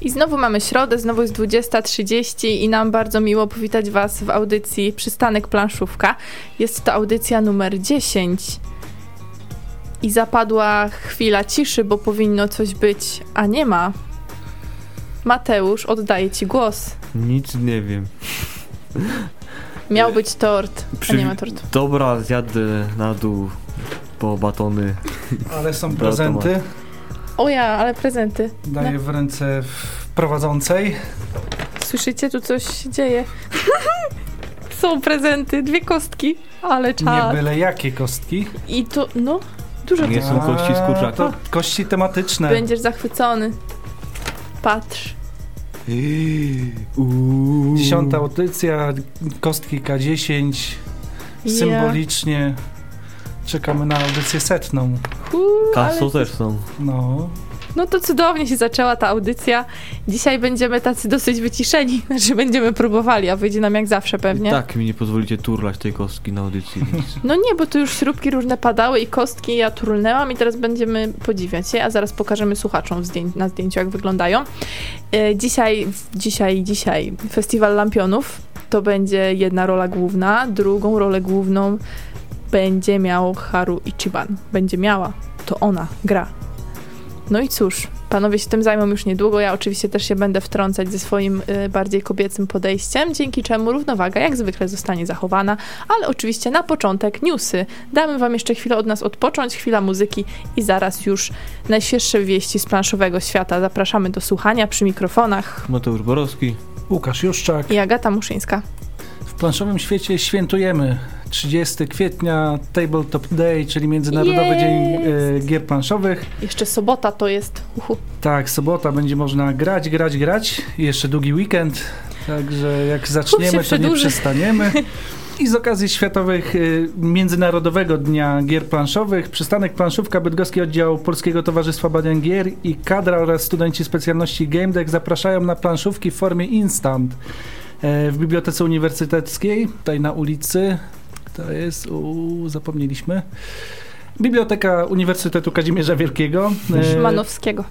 I znowu mamy środę, znowu jest 20.30 i nam bardzo miło powitać Was w audycji Przystanek Planszówka. Jest to audycja numer 10. I zapadła chwila ciszy, bo powinno coś być, a nie ma. Mateusz, oddaję Ci głos. Nic nie wiem. Miał być tort, a nie ma tortu. Dobra, zjadę na dół po batony. Ale są prezenty. O ja, ale prezenty. Daję w ręce prowadzącej. Słyszycie, tu coś się dzieje. Są prezenty, dwie kostki, ale Nie czad. byle jakie kostki. I to, no, dużo Nie są kości z kurczaka? To kości tematyczne. Będziesz zachwycony. Patrz. Dziesiąta audycja, kostki K10. Symbolicznie czekamy na audycję setną. Hu, ale... Kaso też są. No, No to cudownie się zaczęła ta audycja. Dzisiaj będziemy tacy dosyć wyciszeni, znaczy będziemy próbowali, a wyjdzie nam jak zawsze pewnie. I tak mi nie pozwolicie turlać tej kostki na audycji. Więc... No nie, bo tu już śrubki różne padały i kostki ja turlnęłam i teraz będziemy podziwiać je, a zaraz pokażemy słuchaczom zdjęć, na zdjęciu jak wyglądają. E, dzisiaj, dzisiaj, dzisiaj Festiwal Lampionów to będzie jedna rola główna, drugą rolę główną będzie miał Haru Ichiban. Będzie miała, to ona gra. No i cóż, panowie się tym zajmą już niedługo. Ja oczywiście też się będę wtrącać ze swoim y, bardziej kobiecym podejściem, dzięki czemu równowaga jak zwykle zostanie zachowana, ale oczywiście na początek newsy. Damy wam jeszcze chwilę od nas odpocząć, chwila muzyki i zaraz już najświeższe wieści z planszowego świata. Zapraszamy do słuchania przy mikrofonach Mateusz Borowski. Łukasz Juszczak. i Agata Muszyńska. W planszowym świecie świętujemy 30 kwietnia Tabletop Day, czyli Międzynarodowy Jest. Dzień e, Gier Planszowych. Jeszcze sobota to jest. Uhu. Tak, sobota będzie można grać, grać, grać. Jeszcze długi weekend, także jak zaczniemy, to nie przestaniemy. I z okazji Światowych y, Międzynarodowego Dnia Gier Planszowych przystanek Planszówka Bydgoski Oddział Polskiego Towarzystwa Badań Gier i kadra oraz studenci specjalności Game Deck zapraszają na planszówki w formie instant w Bibliotece Uniwersyteckiej, tutaj na ulicy. To jest, u, zapomnieliśmy. Biblioteka Uniwersytetu Kazimierza Wielkiego. E, Szymanowskiego.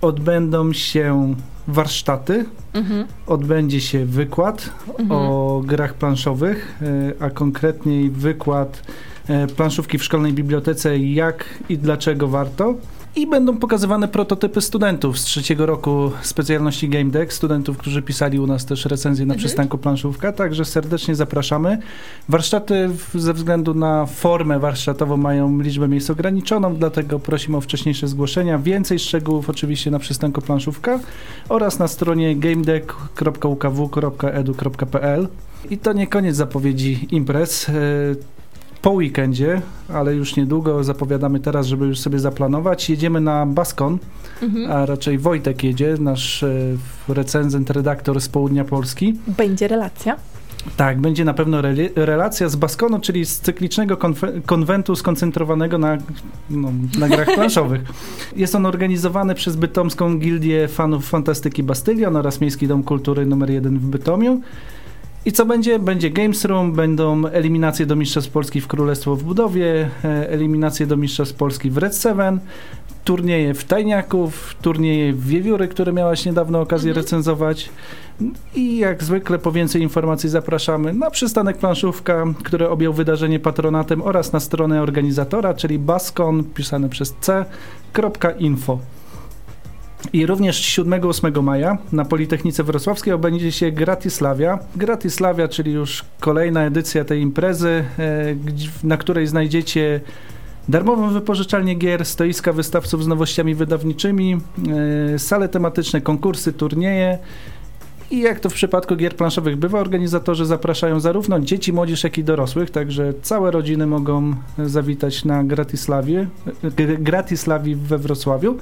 odbędą się warsztaty, Mhm. odbędzie się wykład Mhm. o grach planszowych, e, a konkretniej wykład e, planszówki w szkolnej bibliotece, jak i dlaczego warto. I będą pokazywane prototypy studentów z trzeciego roku specjalności Game Deck, studentów, którzy pisali u nas też recenzję na Mhm. przystanku planszówka, także serdecznie zapraszamy. Warsztaty ze względu na formę warsztatową mają liczbę miejsc ograniczoną, dlatego prosimy o wcześniejsze zgłoszenia. Więcej szczegółów oczywiście na przystanku planszówka oraz na stronie gamedeck.ukw.edu.pl. I to nie koniec zapowiedzi imprez. Po weekendzie, ale już niedługo zapowiadamy teraz, żeby już sobie zaplanować. Jedziemy na Baskon, Mhm. a raczej Wojtek jedzie, nasz e, recenzent, redaktor z południa Polski. Będzie relacja. Tak, będzie na pewno reli- relacja z Baskonu, czyli z cyklicznego konwentu skoncentrowanego na, no, na grach planszowych. Jest on organizowany przez Bytomską Gildię Fanów Fantastyki Bastylion oraz Miejski Dom Kultury nr 1 w Bytomiu. I co będzie? Będzie Games Room, będą eliminacje do Mistrzostw Polski w Królestwo w Budowie, e, eliminacje do Mistrzostw Polski w Red Seven, turnieje w Tajniaków, turnieje w Wiewióry, które miałaś niedawno okazję Mhm. recenzować. I jak zwykle po więcej informacji zapraszamy na przystanek planszówka, który objął wydarzenie patronatem oraz na stronę organizatora, czyli baskon, pisane przez c.info. I również 7-8 maja na Politechnice Wrocławskiej odbędzie się Gratislavia. Gratislavia, czyli już kolejna edycja tej imprezy, e, na której znajdziecie darmową wypożyczalnię gier, stoiska wystawców z nowościami wydawniczymi, e, sale tematyczne, konkursy, turnieje. I jak to w przypadku gier planszowych bywa, organizatorzy zapraszają zarówno dzieci, młodzież, jak i dorosłych, także całe rodziny mogą zawitać na Gratislawie, Gratislawi we Wrocławiu.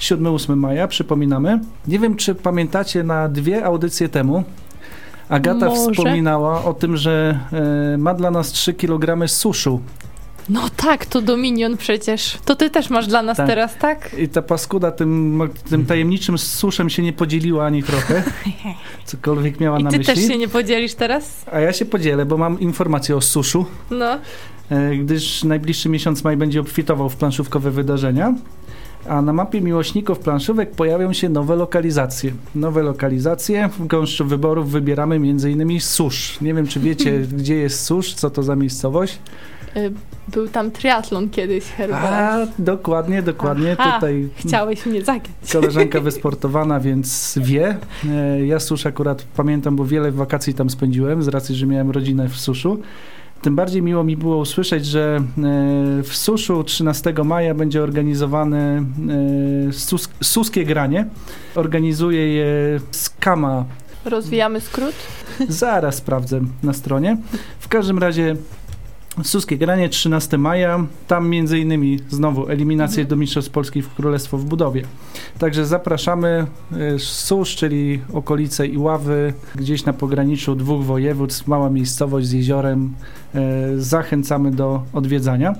7-8 maja, przypominamy. Nie wiem, czy pamiętacie na dwie audycje temu. Agata Może. wspominała o tym, że e, ma dla nas 3 kg suszu. No tak, to Dominion przecież. To ty też masz dla nas Tak. teraz, tak? I ta paskuda tym, tym tajemniczym suszem się nie podzieliła ani trochę. Cokolwiek miała I na ty myśli. też się nie podzielisz teraz? A ja się podzielę, bo mam informację o suszu, No. e, gdyż najbliższy miesiąc maj będzie obfitował w planszówkowe wydarzenia. A na mapie miłośników planszówek pojawią się nowe lokalizacje. Nowe lokalizacje. W gąszczu wyborów wybieramy m.in. Susz. Nie wiem, czy wiecie, gdzie jest Susz, co to za miejscowość? Y, Był tam triatlon kiedyś, Herbert. A, dokładnie, dokładnie. Aha, Tutaj Chciałeś mnie zagiąć. koleżanka wysportowana, więc wie. E, Ja Susz akurat pamiętam, bo wiele wakacji tam spędziłem, z racji, że miałem rodzinę w Suszu. Tym bardziej miło mi było usłyszeć, że e, w Suszu 13 maja będzie organizowane e, sus, suskie granie. Organizuje je Skama. Rozwijamy skrót? Zaraz sprawdzę na stronie. W każdym razie Suskie granie 13 maja, tam między innymi znowu eliminacje Mhm. do Mistrzostw Polski w Królestwo w Budowie. Także zapraszamy y, Susz, czyli okolice Iławy, gdzieś na pograniczu dwóch województw, mała miejscowość z jeziorem. Y, Zachęcamy do odwiedzania.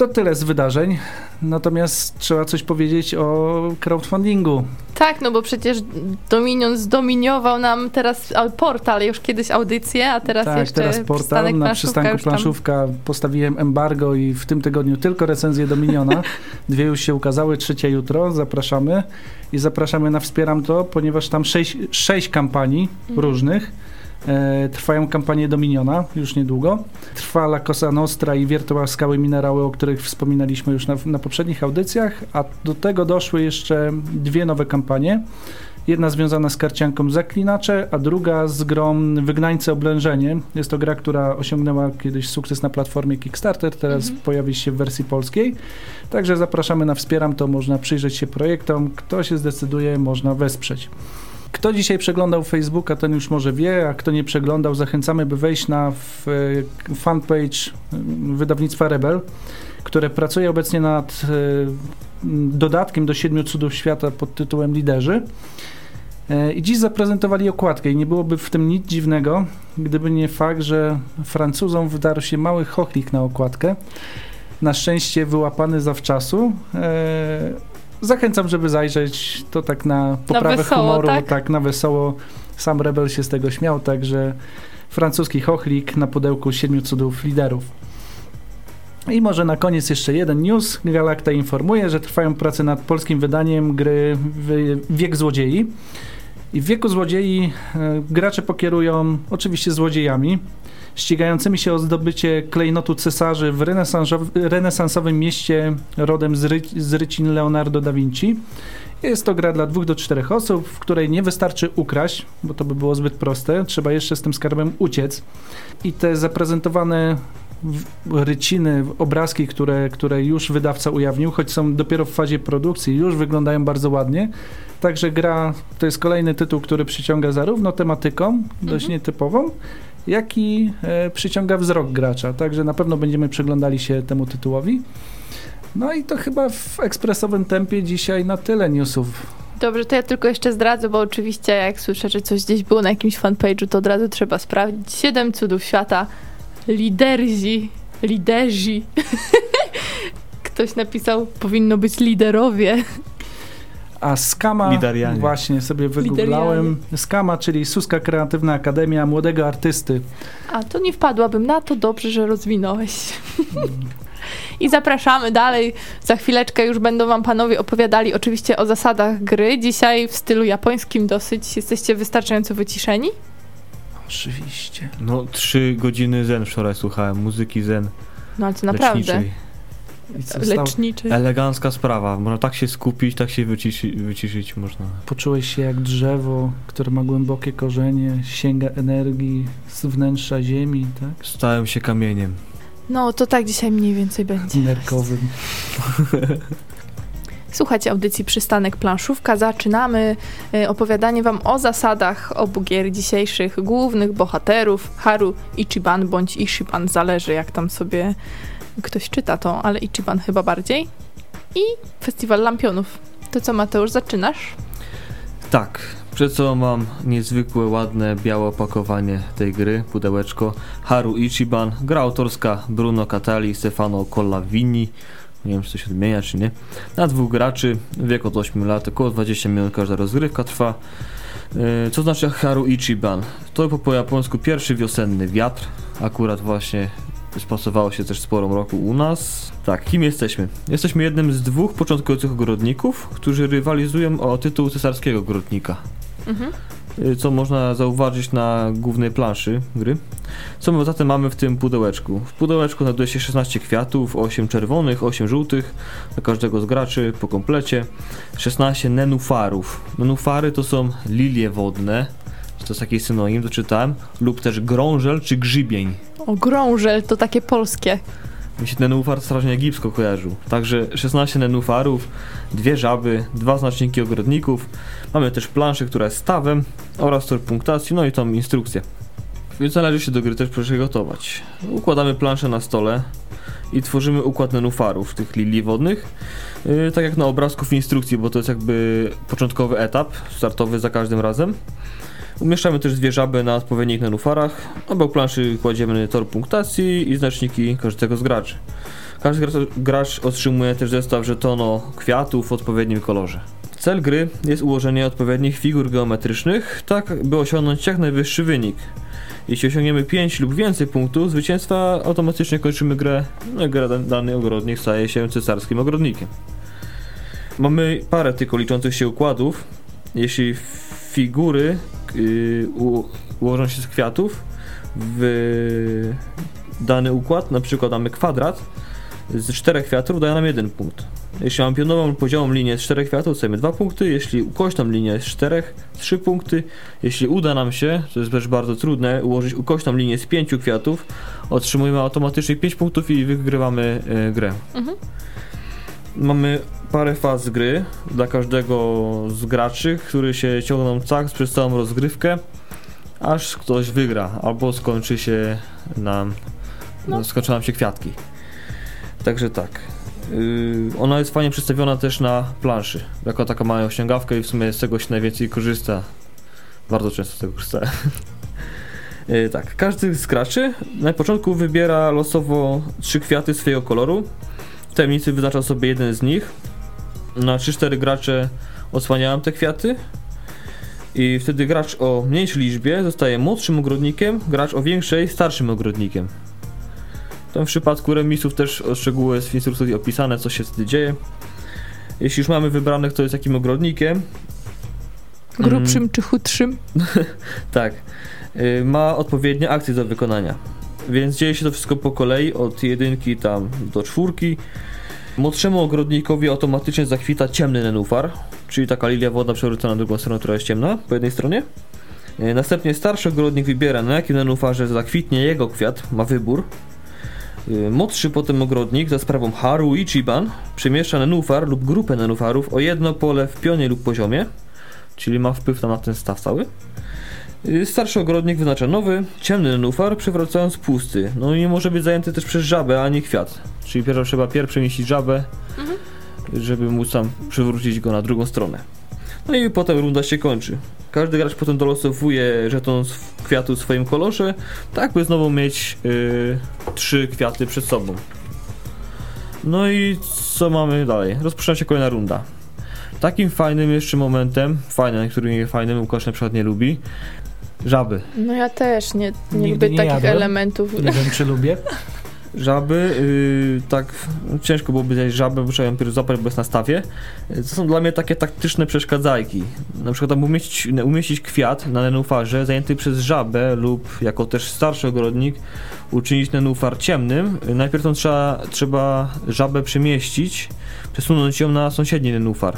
To tyle z wydarzeń. Natomiast trzeba coś powiedzieć o crowdfundingu. Tak, no bo przecież Dominion zdominiował nam teraz portal, już kiedyś audycję, a teraz tak, jeszcze teraz portal przystanek na przystanku planszówka postawiłem embargo i w tym tygodniu tylko recenzję Dominiona. Dwie już się ukazały, trzecia jutro. Zapraszamy i zapraszamy na Wspieram To, ponieważ tam sześć, sześć kampanii Mhm. różnych. E, trwają kampanie Dominiona już niedługo. Trwa La Cosa Nostra i Wirtual Skały Minerały, o których wspominaliśmy już na, na poprzednich audycjach, a do tego doszły jeszcze dwie nowe kampanie. Jedna związana z karcianką Zaklinacze, a druga z grą Wygnańcy Oblężenie. Jest to gra, która osiągnęła kiedyś sukces na platformie Kickstarter, teraz Mhm. pojawi się w wersji polskiej. Także zapraszamy na Wspieram to, można przyjrzeć się projektom. Kto się zdecyduje, można wesprzeć. Kto dzisiaj przeglądał Facebooka, ten już może wie, a kto nie przeglądał, zachęcamy, by wejść na e, fanpage e, wydawnictwa Rebel, które pracuje obecnie nad e, dodatkiem do Siedmiu Cudów Świata pod tytułem Liderzy. I dziś zaprezentowali okładkę i nie byłoby w tym nic dziwnego, gdyby nie fakt, że Francuzom wdarł się mały chochlik na okładkę. Na szczęście wyłapany zawczasu. E, Zachęcam, żeby zajrzeć to tak na poprawę wesoło, humoru, tak? tak na wesoło. Sam Rebel się z tego śmiał, także francuski chochlik na pudełku siedmiu cudów liderów. I może na koniec jeszcze jeden news. Galacta informuje, że trwają prace nad polskim wydaniem gry Wiek Złodziei. I w Wieku Złodziei e, gracze pokierują oczywiście złodziejami, ścigającymi się o zdobycie klejnotu cesarzy w renesansow- renesansowym mieście rodem z, ry- z rycin Leonardo da Vinci. Jest to gra dla dwóch do czterech osób, w której nie wystarczy ukraść, bo to by było zbyt proste, trzeba jeszcze z tym skarbem uciec. I te zaprezentowane ryciny, obrazki, które, które już wydawca ujawnił, choć są dopiero w fazie produkcji, już wyglądają bardzo ładnie. Także gra to jest kolejny tytuł, który przyciąga zarówno tematyką, dość Mhm. nietypową, jak i e, przyciąga wzrok gracza. Także na pewno będziemy przyglądali się temu tytułowi. No i to chyba w ekspresowym tempie dzisiaj na tyle newsów. Dobrze, to ja tylko jeszcze zdradzę, bo oczywiście jak słyszę, że coś gdzieś było na jakimś fanpage'u, to od razu trzeba sprawdzić. Siedem cudów świata, liderzi, liderzy. Ktoś napisał, powinno być liderowie. A Skama, Lidarianie. właśnie sobie wygooglałem. Skama, czyli Suska Kreatywna Akademia Młodego Artysty. A to nie wpadłabym na to, dobrze, że rozwinąłeś. I zapraszamy dalej. Za chwileczkę już będą wam panowie opowiadali oczywiście o zasadach gry. Dzisiaj w stylu japońskim dosyć. Jesteście wystarczająco wyciszeni? Oczywiście. No, trzy godziny zen wczoraj słuchałem, muzyki zen No ale to naprawdę. leczniczej. Leczniczy. Elegancka sprawa, można tak się skupić, tak się wyciszy, wyciszyć można. poczułeś się jak drzewo, które ma głębokie korzenie, sięga energii z wnętrza ziemi, tak? Stałem się kamieniem. No to tak dzisiaj mniej więcej będzie. Nerkowym. Słuchajcie audycji Przystanek Planszówka. Zaczynamy e, opowiadanie wam o zasadach obu gier dzisiejszych głównych bohaterów Haru, Ichiban bądź Ishiban, zależy jak tam sobie ktoś czyta to, ale Ichiban chyba bardziej. I Festiwal Lampionów. To co Mateusz, zaczynasz? Tak, przed sobą mam niezwykłe, ładne, białe opakowanie tej gry, pudełeczko. Haru Ichiban, gra autorska Bruno Catali, Stefano Collavini. Nie wiem, czy to się odmienia, czy nie. Na dwóch graczy, wiek od 8 lat, około 20 minut każda rozgrywka trwa. Yy, Co znaczy Haru Ichiban? To po japońsku pierwszy wiosenny wiatr. Akurat właśnie spasowało się też sporą roku u nas. Tak, kim jesteśmy? Jesteśmy jednym z dwóch początkujących ogrodników, którzy rywalizują o tytuł cesarskiego ogrodnika. Mhm. Y, co można zauważyć na głównej planszy gry. Co my zatem mamy w tym pudełeczku? W pudełeczku znajduje się 16 kwiatów, 8 czerwonych, 8 żółtych, dla każdego z graczy po komplecie, 16 nenufarów. Nenufary to są lilie wodne, to jest taki synonim, doczytałem, lub też grążel czy grzybień. O, grążel to takie polskie. Mi się nenufar strasznie egipsko kojarzył. Także 16 nenufarów, dwie żaby, dwa znaczniki ogrodników. Mamy też planszę, która jest stawem oraz tor punktacji, no i tą instrukcję. Więc należy się do gry też przygotować. Układamy planszę na stole i tworzymy układ nenufarów, tych lilii wodnych. Yy, tak jak na obrazku w instrukcji, bo to jest jakby początkowy etap, startowy za każdym razem. Umieszczamy też dwie żaby na odpowiednich nenufarach. Obok planszy kładziemy tor punktacji i znaczniki każdego z graczy. Każdy gracz otrzymuje też zestaw żetono kwiatów w odpowiednim kolorze. Cel gry jest ułożenie odpowiednich figur geometrycznych, tak by osiągnąć jak najwyższy wynik. Jeśli osiągniemy 5 lub więcej punktów zwycięstwa, automatycznie kończymy grę, no gra dany ogrodnik staje się cesarskim ogrodnikiem. Mamy parę tylko liczących się układów. Jeśli figury yy, ułożą się z kwiatów w dany układ, na przykład mamy kwadrat z czterech kwiatów, daje nam jeden punkt. Jeśli mam pionową lub poziomą linię z czterech kwiatów, dostajemy dwa punkty, jeśli ukośną linię z czterech, trzy punkty, jeśli uda nam się, to jest też bardzo trudne, ułożyć ukośną linię z pięciu kwiatów, otrzymujemy automatycznie 5 punktów i wygrywamy e, grę. Mhm. Mamy parę faz gry dla każdego z graczy, który się ciągną tak przez całą rozgrywkę, aż ktoś wygra, albo skończy się nam, no. skończą nam się kwiatki. Także tak. Yy, ona jest fajnie przedstawiona też na planszy, jako taka mała osiągawka i w sumie z tego się najwięcej korzysta. Bardzo często z tego korzysta. yy, tak, każdy z graczy na początku wybiera losowo trzy kwiaty swojego koloru. W tajemnicy wyznacza sobie jeden z nich, na 3-4 gracze odsłaniałem te kwiaty i wtedy gracz o mniejszej liczbie zostaje młodszym ogrodnikiem, gracz o większej starszym ogrodnikiem. W tym przypadku remisów też szczegóły jest w instrukcji opisane, co się wtedy dzieje. Jeśli już mamy wybrane, kto jest jakim ogrodnikiem. Grubszym mm, czy chudszym? tak. Y, ma odpowiednie akcje do wykonania. Więc dzieje się to wszystko po kolei, od jedynki tam do czwórki. Młodszemu ogrodnikowi automatycznie zakwita ciemny nenufar, czyli taka lilia wodna przewrócona na drugą stronę, która jest ciemna po jednej stronie. E, następnie starszy ogrodnik wybiera na jakim nenufarze zakwitnie jego kwiat, ma wybór. E, młodszy potem ogrodnik za sprawą Haru Ichiban przemieszcza nenufar lub grupę nenufarów o jedno pole w pionie lub poziomie, czyli ma wpływ na ten staw cały. E, starszy ogrodnik wyznacza nowy, ciemny nenufar, przewracając pusty. No i nie może być zajęty też przez żabę ani kwiat. Czyli pierwsze trzeba pierwszy przemieścić żabę, mhm. żeby móc tam przywrócić go na drugą stronę. No i potem runda się kończy. Każdy gracz potem dolosowuje żeton kwiatu w swoim kolorze, tak by znowu mieć yy, trzy kwiaty przed sobą. No i co mamy dalej? Rozpoczyna się kolejna runda. Takim fajnym jeszcze momentem, fajnym, który nie fajnym, Łukasz na przykład nie lubi, żaby. No ja też nie, nie lubię takich jadłem. elementów. Nie wiem, czy lubię. Żaby, yy, tak ciężko byłoby zjeść żabę, bo trzeba ją złapać, bo jest na stawie. To są dla mnie takie taktyczne przeszkadzajki. Na przykład tam umieścić, umieścić kwiat na nenufarze zajęty przez żabę lub jako też starszy ogrodnik uczynić nenufar ciemnym. Najpierw to trzeba, trzeba żabę przemieścić, przesunąć ją na sąsiedni nenufar.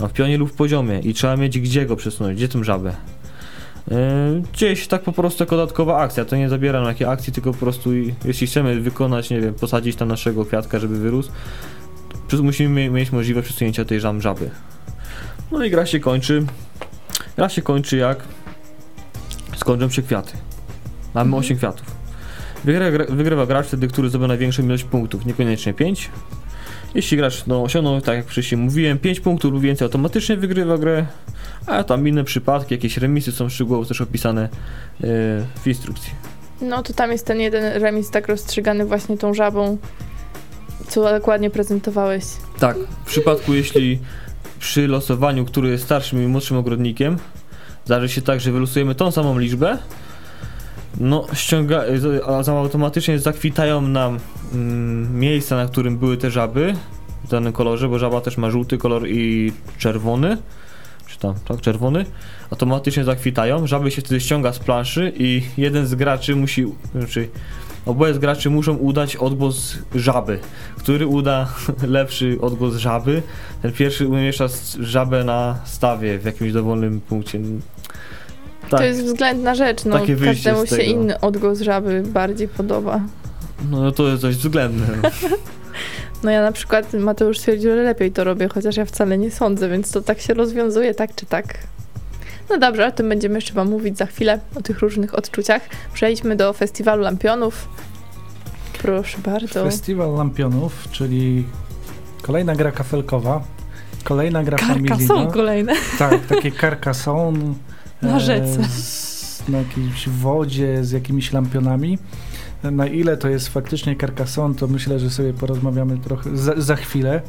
No, w pionie lub w poziomie i trzeba mieć gdzie go przesunąć, gdzie tą żabę. E, gdzieś tak po prostu jako dodatkowa akcja. To nie zabiera nam jakiej akcji, tylko po prostu jeśli chcemy wykonać, nie wiem, posadzić tam naszego kwiatka, żeby wyrósł, musimy mieć możliwość przesunięcia tej żam żaby. No i gra się kończy. Gra się kończy jak skończą się kwiaty. Mamy mhm. 8 kwiatów. Wygrywa, wygrywa gracz wtedy, który zdobył największą ilość punktów, niekoniecznie 5. Jeśli gracz no, osiągnął, tak jak wcześniej mówiłem, 5 punktów lub więcej, automatycznie wygrywa grę, a tam inne przypadki, jakieś remisy są szczegółowo też opisane yy, w instrukcji. No to tam jest ten jeden remis tak rozstrzygany właśnie tą żabą, co dokładnie prezentowałeś. Tak, w przypadku jeśli przy losowaniu, który jest starszym i młodszym ogrodnikiem, zdarzy się tak, że wylosujemy tą samą liczbę, No, ściąga, a automatycznie zakwitają nam miejsca, na którym były te żaby w danym kolorze, bo żaba też ma żółty kolor i czerwony, czy tam, tak, czerwony, automatycznie zakwitają, żaby się wtedy ściąga z planszy i jeden z graczy musi, znaczy oboje z graczy muszą udać odgłos żaby. Który uda lepszy odgłos żaby, ten pierwszy umieszcza żabę na stawie w jakimś dowolnym punkcie. Tak. To jest względna rzecz, no Takie każdemu się inny odgłos żaby bardziej podoba. No to jest coś względne. No ja na przykład Mateusz stwierdził, że lepiej to robię, chociaż ja wcale nie sądzę, więc to tak się rozwiązuje, tak czy tak. No dobrze, o tym będziemy jeszcze wam mówić za chwilę, o tych różnych odczuciach. Przejdźmy do Festiwalu Lampionów. Proszę bardzo. Festiwal Lampionów, czyli kolejna gra kafelkowa, kolejna gra familijna. Carcassonne kolejne. Tak, takie Carcassonne. Na rzece. Z, na jakiejś wodzie, z jakimiś lampionami. Na ile to jest faktycznie Carcassonne, to myślę, że sobie porozmawiamy trochę za, za chwilę.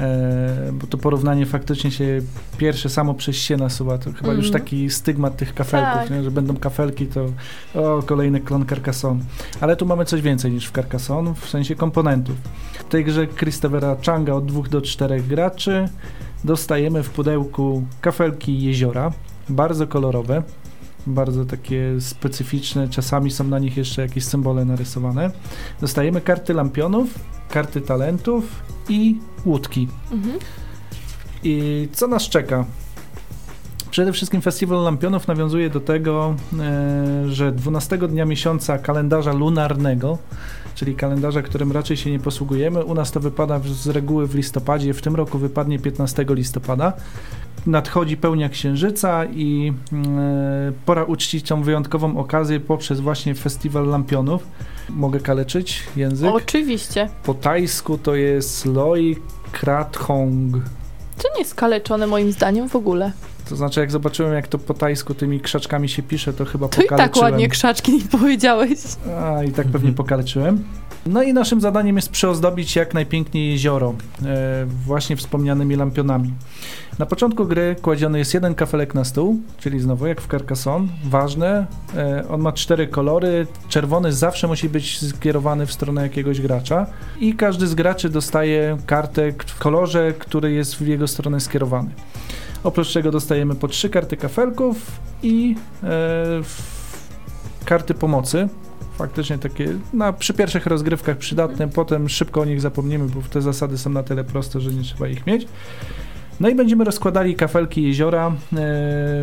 E, bo to porównanie faktycznie się pierwsze samo przez się nasuwa. To chyba mm. już mhm. taki stygmat tych kafelków, tak. że będą kafelki, to o, kolejny klon Carcassonne. Ale tu mamy coś więcej niż w Carcassonne, w sensie komponentów. W tej grze Christophera Changa od dwóch do czterech graczy dostajemy w pudełku kafelki jeziora, bardzo kolorowe, bardzo takie specyficzne, czasami są na nich jeszcze jakieś symbole narysowane. Dostajemy karty lampionów, karty talentów i łódki. Mhm. I co nas czeka? Przede wszystkim Festiwal Lampionów nawiązuje do tego, e, że 12 dnia miesiąca kalendarza lunarnego, czyli kalendarza, którym raczej się nie posługujemy, u nas to wypada z reguły w listopadzie, w tym roku wypadnie 15 listopada. Nadchodzi pełnia księżyca i e, pora uczcić tą wyjątkową okazję poprzez właśnie Festiwal Lampionów. Mogę kaleczyć język? Oczywiście. Po tajsku to jest Loi Krathong. To nie jest kaleczone moim zdaniem w ogóle. To znaczy, jak zobaczyłem, jak to po tajsku tymi krzaczkami się pisze, to chyba to pokaleczyłem. To i tak ładnie krzaczki nie powiedziałeś. A, i tak pewnie pokaleczyłem. No i naszym zadaniem jest przeozdobić jak najpiękniej jezioro, e, właśnie wspomnianymi lampionami. Na początku gry kładziony jest jeden kafelek na stół, czyli znowu jak w Carcassonne, ważne. E, on ma cztery kolory, czerwony zawsze musi być skierowany w stronę jakiegoś gracza i każdy z graczy dostaje kartę w kolorze, który jest w jego stronę skierowany. Oprócz czego dostajemy po trzy karty kafelków i e, karty pomocy, faktycznie takie na, przy pierwszych rozgrywkach przydatne, potem szybko o nich zapomnimy, bo te zasady są na tyle proste, że nie trzeba ich mieć. No i będziemy rozkładali kafelki jeziora e,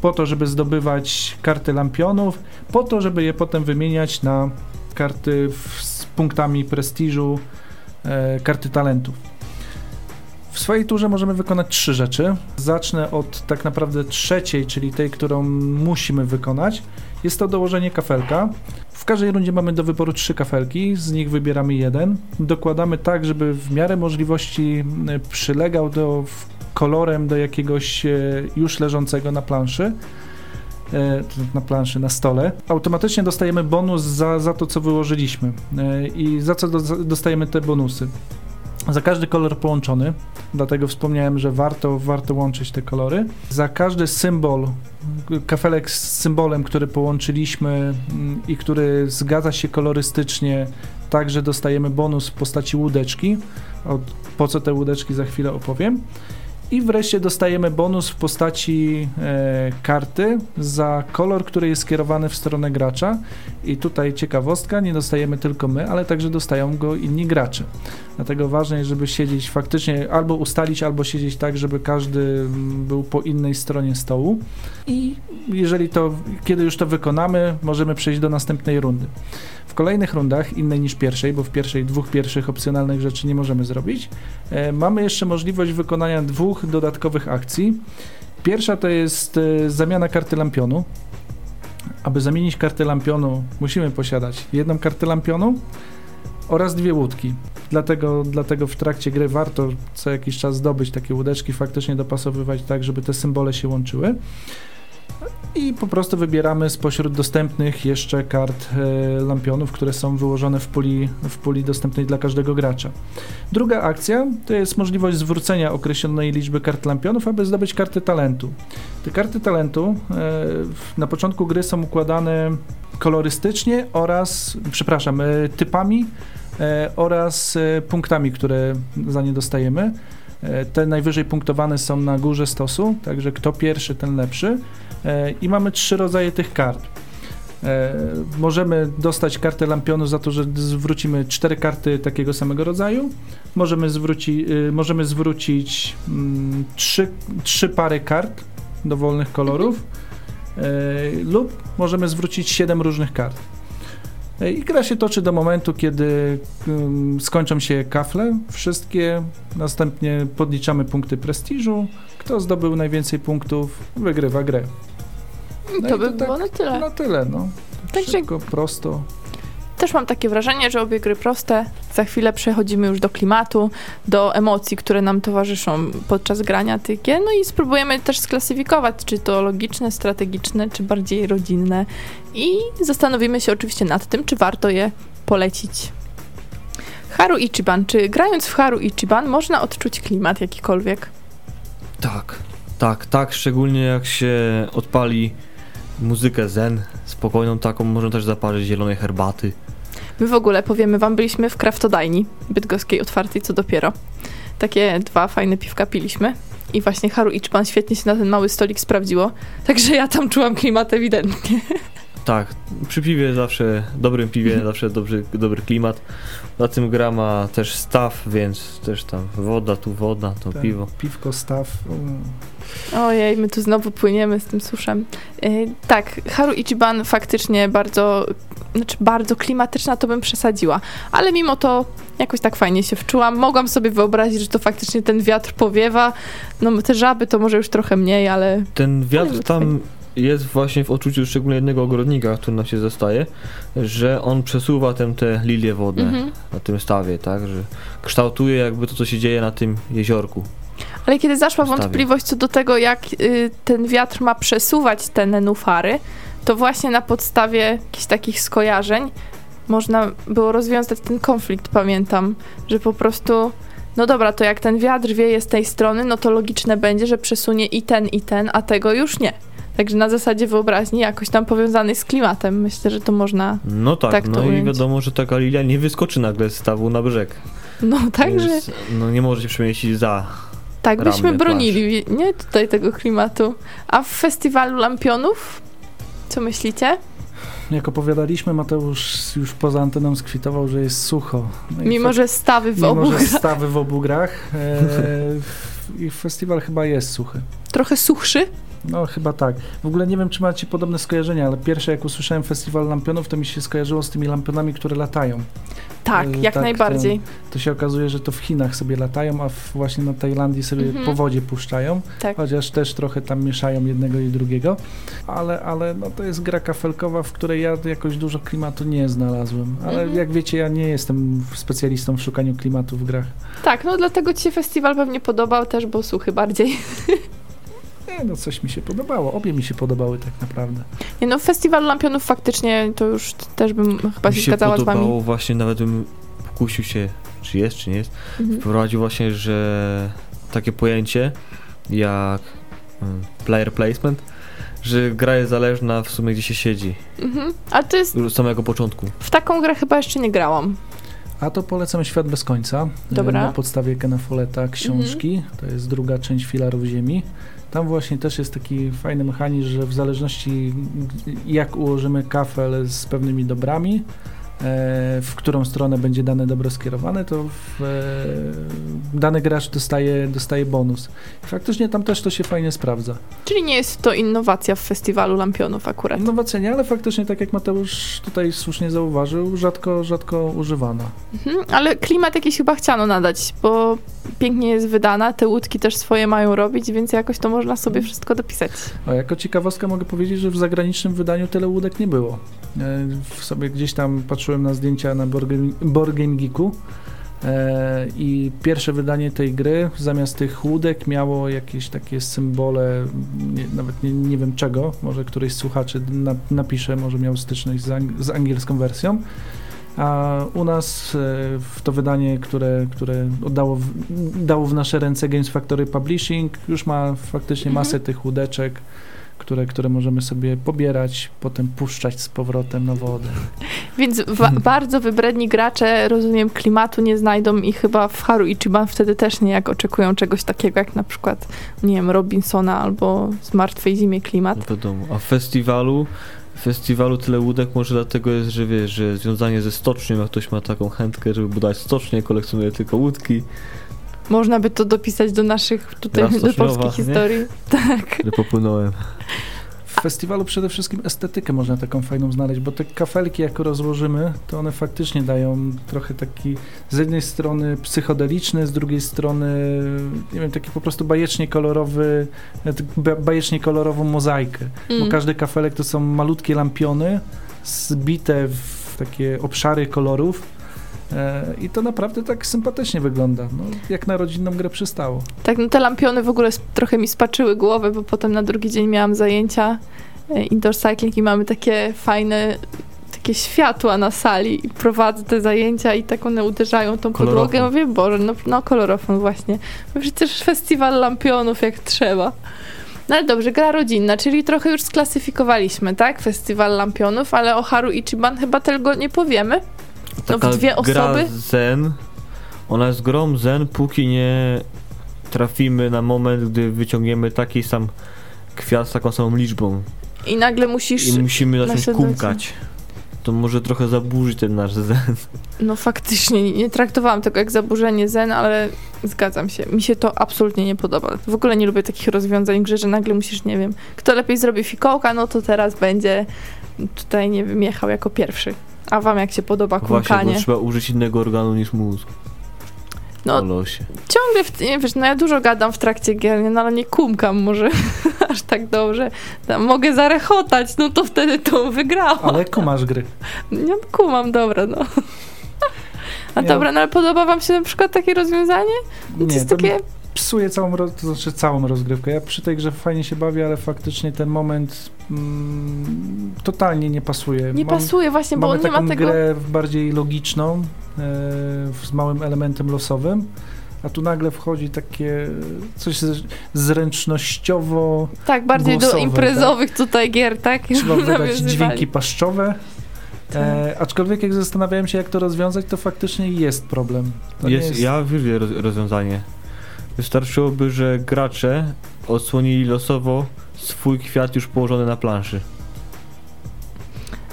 po to, żeby zdobywać karty lampionów, po to, żeby je potem wymieniać na karty z punktami prestiżu, e, karty talentów. W swojej turze możemy wykonać trzy rzeczy. Zacznę od tak naprawdę trzeciej, czyli tej, którą musimy wykonać. Jest to dołożenie kafelka. W każdej rundzie mamy do wyboru trzy kafelki, z nich wybieramy jeden. Dokładamy tak, żeby w miarę możliwości e, przylegał do kolorem do jakiegoś e, już leżącego na planszy e, na planszy, na stole, automatycznie dostajemy bonus za, za to, co wyłożyliśmy. I za co do, dostajemy te bonusy? Za każdy kolor połączony, dlatego wspomniałem, że warto, warto łączyć te kolory. Za każdy symbol, kafelek z symbolem, który połączyliśmy mm, i który zgadza się kolorystycznie, także dostajemy bonus w postaci łódeczki. O, po co te łódeczki za chwilę opowiem. I wreszcie dostajemy bonus w postaci e, karty za kolor, który jest skierowany w stronę gracza. I tutaj ciekawostka, nie dostajemy tylko my, ale także dostają go inni gracze. Dlatego ważne jest, żeby siedzieć faktycznie, albo ustalić, albo siedzieć tak, żeby każdy był po innej stronie stołu. I jeżeli to, kiedy już to wykonamy, możemy przejść do następnej rundy kolejnych rundach, innej niż pierwszej, bo w pierwszej dwóch pierwszych opcjonalnych rzeczy nie możemy zrobić, e, mamy jeszcze możliwość wykonania dwóch dodatkowych akcji. Pierwsza to jest e, zamiana karty lampionu. Aby zamienić kartę lampionu, musimy posiadać jedną kartę lampionu oraz dwie łódki. Dlatego, dlatego w trakcie gry warto co jakiś czas zdobyć takie łódeczki, faktycznie dopasowywać tak, żeby te symbole się łączyły. I po prostu wybieramy spośród dostępnych jeszcze kart e, lampionów, które są wyłożone w puli, w puli dostępnej dla każdego gracza. Druga akcja to jest możliwość zwrócenia określonej liczby kart lampionów, aby zdobyć karty talentu. Te karty talentu e, na początku gry są układane kolorystycznie oraz, przepraszam, e, typami oraz punktami, które za nie dostajemy. Te najwyżej punktowane są na górze stosu, także kto pierwszy, ten lepszy. E, i mamy trzy rodzaje tych kart. E, możemy dostać kartę lampionu za to, że zwrócimy cztery karty takiego samego rodzaju. Możemy, zwróci, y, możemy zwrócić mm, trzy, trzy pary kart dowolnych kolorów e, lub możemy zwrócić siedem różnych kart. I gra się toczy do momentu, kiedy skończą się kafle, wszystkie, następnie podliczamy punkty prestiżu. Kto zdobył najwięcej punktów, wygrywa grę. No to by tak było na tyle. Na tyle, no. Także Szybko, prosto. Też mam takie wrażenie, że obie gry proste. Za chwilę przechodzimy już do klimatu, do emocji, które nam towarzyszą podczas grania tych. No i spróbujemy też sklasyfikować, czy to logiczne, strategiczne, czy bardziej rodzinne. I zastanowimy się oczywiście nad tym, czy warto je polecić. Haru Ichiban. Czy grając w Haru Ichiban można odczuć klimat jakikolwiek? Tak, tak, tak. Szczególnie jak się odpali muzykę zen, spokojną taką, można też zaparzyć zielonej herbaty. My w ogóle, powiemy wam, byliśmy w kraftodajni bydgoskiej otwartej, co dopiero. Takie dwa fajne piwka piliśmy i właśnie Haru Ichiban świetnie się na ten mały stolik sprawdziło, także ja tam czułam klimat ewidentnie. Tak, przy piwie zawsze, dobrym piwie, mhm. zawsze dobry, dobry klimat. Na tym gra ma też staw, więc też tam woda, tu woda, to Ten piwo. Piwko, staw. Um. Ojej, my tu znowu płyniemy z tym suszem. Yy, tak, Haru Ichiban faktycznie bardzo, znaczy bardzo klimatyczna, to bym przesadziła. Ale mimo to jakoś tak fajnie się wczułam. Mogłam sobie wyobrazić, że to faktycznie ten wiatr powiewa. No te żaby to może już trochę mniej, ale... Ten wiatr tam jest właśnie w odczuciu szczególnie jednego ogrodnika, który nam się zostaje, że on przesuwa tem te lilie wodne mhm. na tym stawie, tak, że kształtuje jakby to, co się dzieje na tym jeziorku. Ale kiedy zaszła wątpliwość co do tego, jak y, ten wiatr ma przesuwać te nenufary, to właśnie na podstawie jakichś takich skojarzeń można było rozwiązać ten konflikt, pamiętam, że po prostu no dobra, to jak ten wiatr wieje z tej strony, no to logiczne będzie, że przesunie i ten, i ten, a tego już nie. Także na zasadzie wyobraźni jakoś tam powiązanej z klimatem. Myślę, że to można. No tak, tak no i wiadomo, że taka lilia nie wyskoczy nagle z stawu na brzeg. No także. no nie może się przemieścić za. Tak, byśmy bronili, nie tutaj tego klimatu. A w festiwalu lampionów, co myślicie? Jak opowiadaliśmy, Mateusz już poza anteną skwitował, że jest sucho. No mimo, że stawy w mimo, obu grach. stawy w obu grach. E, I festiwal chyba jest suchy. Trochę suchszy? No chyba tak. W ogóle nie wiem, czy macie podobne skojarzenia, ale pierwsze jak usłyszałem festiwal lampionów, to mi się skojarzyło z tymi lampionami, które latają. Tak, e, jak tak, najbardziej. To, to, się okazuje, że to w Chinach sobie latają, a w, właśnie na Tajlandii sobie mhm. po wodzie puszczają, tak. chociaż też trochę tam mieszają jednego i drugiego, ale, ale no, to jest gra kafelkowa, w której ja jakoś dużo klimatu nie znalazłem, ale mhm. jak wiecie, ja nie jestem specjalistą w szukaniu klimatu w grach. Tak, no dlatego ci się festiwal pewnie podobał też, bo suchy bardziej. Nie, no coś mi się podobało. Obie mi się podobały tak naprawdę. Nie no, Festiwal Lampionów faktycznie to już też bym chyba się, się zgadzała z wami. podobało właśnie, nawet bym pokusił się, czy jest, czy nie jest, mhm. wprowadził właśnie, że takie pojęcie jak um, player placement, że gra jest zależna w sumie gdzie się siedzi. Mhm. Ale to jest... Od samego początku. W taką grę chyba jeszcze nie grałam. A to polecam Świat bez końca. Dobra. Na podstawie Kena Folletta książki. Mhm. To jest druga część Filarów Ziemi. Tam właśnie też jest taki fajny mechanizm, że w zależności jak ułożymy kafel z pewnymi dobrami, w którą stronę będzie dane dobro skierowane, to w, e, dany gracz dostaje, dostaje bonus. I faktycznie tam też to się fajnie sprawdza. Czyli nie jest to innowacja w festiwalu lampionów akurat. Innowacja nie, ale faktycznie tak jak Mateusz tutaj słusznie zauważył, rzadko, rzadko używana. Mhm, ale klimat jakiś chyba chciano nadać, bo pięknie jest wydana, te łódki też swoje mają robić, więc jakoś to można sobie wszystko dopisać. A jako ciekawostka mogę powiedzieć, że w zagranicznym wydaniu tyle łódek nie było. W sobie gdzieś tam patrzyłem na zdjęcia na Geeku E, I pierwsze wydanie tej gry zamiast tych łódek miało jakieś takie symbole, nie, nawet nie, nie wiem czego, może któryś z słuchaczy na, napisze, może miał styczność z, ang z angielską wersją. A u nas e, w to wydanie, które, które oddało w, dało w nasze ręce Games Factory Publishing, już ma faktycznie Mhm. masę tych łódeczek, które, które możemy sobie pobierać, potem puszczać z powrotem na wodę. Więc wa- bardzo wybredni gracze, rozumiem, klimatu nie znajdą i chyba w Haru Ichiban wtedy też nie jak oczekują czegoś takiego jak na przykład, nie wiem, Robinsona albo z Martwej Zimie klimat. Wiadomo. A w festiwalu, w festiwalu tyle łódek może dlatego jest, że wiesz, że związanie ze stocznią, jak ktoś ma taką chętkę, żeby budować stocznię, kolekcjonuje tylko łódki, Można by to dopisać do naszych tutaj, do nie? historii. Tak. które popłynąłem. W festiwalu przede wszystkim estetykę można taką fajną znaleźć, bo te kafelki jak rozłożymy, to one faktycznie dają trochę taki z jednej strony psychodeliczny, z drugiej strony nie wiem, taki po prostu bajecznie kolorowy, e, ba- bajecznie kolorową mozaikę. Bo Mm. każdy kafelek to są malutkie lampiony zbite w takie obszary kolorów. E, I to naprawdę tak sympatycznie wygląda. No, jak na rodzinną grę przystało. Tak, no te lampiony w ogóle trochę mi spaczyły głowę, bo potem na drugi dzień miałam zajęcia e, indoor cycling i mamy takie fajne takie światła na sali i prowadzę te zajęcia i tak one uderzają tą Kolorofon. podłogę. Mówię, Boże, no, no kolorofon właśnie. No Przecież festiwal lampionów jak trzeba. No ale dobrze, gra rodzinna, czyli trochę już sklasyfikowaliśmy, tak? Festiwal lampionów, ale o Haru Ichiban chyba tego nie powiemy. No, Taka dwie gra osoby? zen, ona jest grą zen, póki nie trafimy na moment, gdy wyciągniemy taki sam kwiat z taką samą liczbą I nagle musisz... i musimy zacząć kumkać. To może trochę zaburzyć ten nasz zen. No faktycznie, nie- traktowałam tego jak zaburzenie zen, ale zgadzam się. Mi się to absolutnie nie podoba. W ogóle nie lubię takich rozwiązań grze, że nagle musisz, nie wiem, kto lepiej zrobi fikołka, no to teraz będzie tutaj, nie wiem, jechał jako pierwszy. A wam jak się podoba Właśnie, kumkanie? bo trzeba użyć innego organu niż mózg. No ciągle, w, nie wiesz, no ja dużo gadam w trakcie gier, nie, no ale nie kumkam może aż tak dobrze. Tam mogę zarechotać, no to wtedy to wygrałam. Ale kumasz gry. Nie kumam, dobra, no. A Nie. dobra, no ale podoba wam się na przykład takie rozwiązanie? To Nie, jest takie... psuje całą, roz- to znaczy całą rozgrywkę. Ja przy tej grze fajnie się bawię, ale faktycznie ten moment mm, totalnie nie pasuje. Nie Mam- pasuje właśnie, bo on nie taką ma tego... grę bardziej logiczną, e, z małym elementem losowym, a tu nagle wchodzi takie coś z- zręcznościowo, Tak, bardziej do głosowe, imprezowych tutaj gier, tak? trzeba wydać dźwięki paszczowe. Tak. E, aczkolwiek jak zastanawiałem się, jak to rozwiązać, to faktycznie jest problem. To nie Jest, ja wiem roz, rozwiązanie. Wystarczyłoby, że gracze odsłonili losowo swój kwiat już położony na planszy.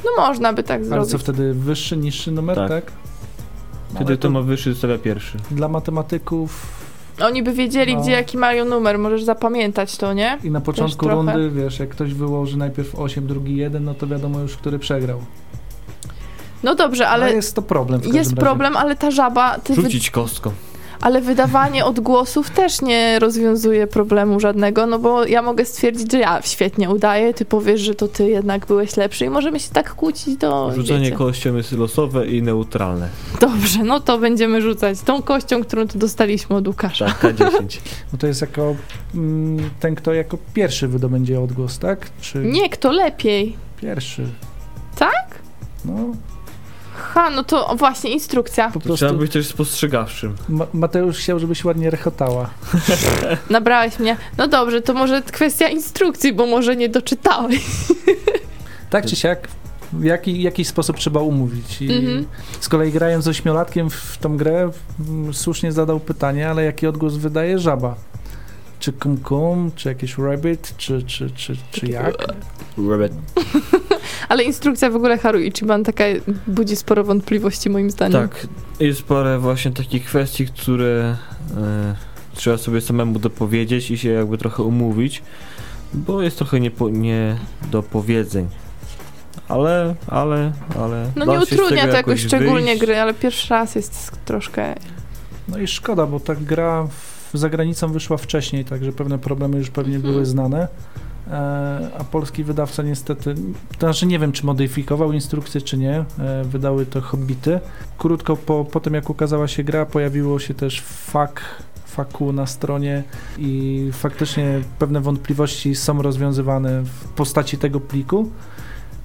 No można by tak Ale zrobić. co wtedy? Wyższy, niższy numer, Tak. tak? No, Wtedy ale to ma wyższy, zostawia pierwszy. Dla matematyków Oni by wiedzieli, No. gdzie jaki mają numer, możesz zapamiętać to, nie? i na początku rundy, wiesz, jak ktoś wyłoży najpierw 8, drugi 1, no to wiadomo już, który przegrał. No dobrze, Ale ale jest to problem jest razie. problem, ale ta żaba, ty wy... Rzucić kostką. Ale wydawanie odgłosów też nie rozwiązuje problemu żadnego, no bo ja mogę stwierdzić, że ja świetnie udaję, ty powiesz, że to ty jednak byłeś lepszy i możemy się tak kłócić do... Rzucenie wiecie. kością jest losowe i neutralne. Dobrze, no to będziemy rzucać tą kością, którą tu dostaliśmy od Łukasza. Tak, K10. No to jest jako mm, ten, kto jako pierwszy wydobędzie odgłos, tak? Czy Nie, kto lepiej. pierwszy? Tak? No, Ha, no to właśnie instrukcja. po Trzeba prostu być też spostrzegawczym. Ma- Mateusz chciał, żebyś ładnie rechotała. Nabrałeś mnie. No dobrze, to może kwestia instrukcji, bo może nie doczytałeś. Tak czy siak, w jaki, jakiś sposób trzeba umówić. I Mhm. Z kolei grając z ośmiolatkiem w tą grę, mm, słusznie zadał pytanie, ale jaki odgłos wydaje żaba? Czy kum kum, czy jakiś rabbit, czy, czy, czy, czy jak? Rabbit. Ale instrukcja w ogóle Haru Ichiban taka budzi sporo wątpliwości moim zdaniem. Tak, jest parę właśnie takich kwestii, które e, trzeba sobie samemu dopowiedzieć i się jakby trochę umówić, bo jest trochę nie, po, nie do powiedzeń. Ale, ale, ale... No nie utrudnia to jakoś szczególnie wyjść. gry, ale pierwszy raz jest troszkę... No i szkoda, bo ta gra w, za granicą wyszła wcześniej, także pewne problemy już pewnie Mhm. były znane. e, a polski wydawca niestety, to znaczy nie wiem, czy modyfikował instrukcje, czy nie, e, wydały to Hobbity. Krótko po, po tym, jak ukazała się gra, pojawiło się też fak faku na stronie i faktycznie pewne wątpliwości są rozwiązywane w postaci tego pliku.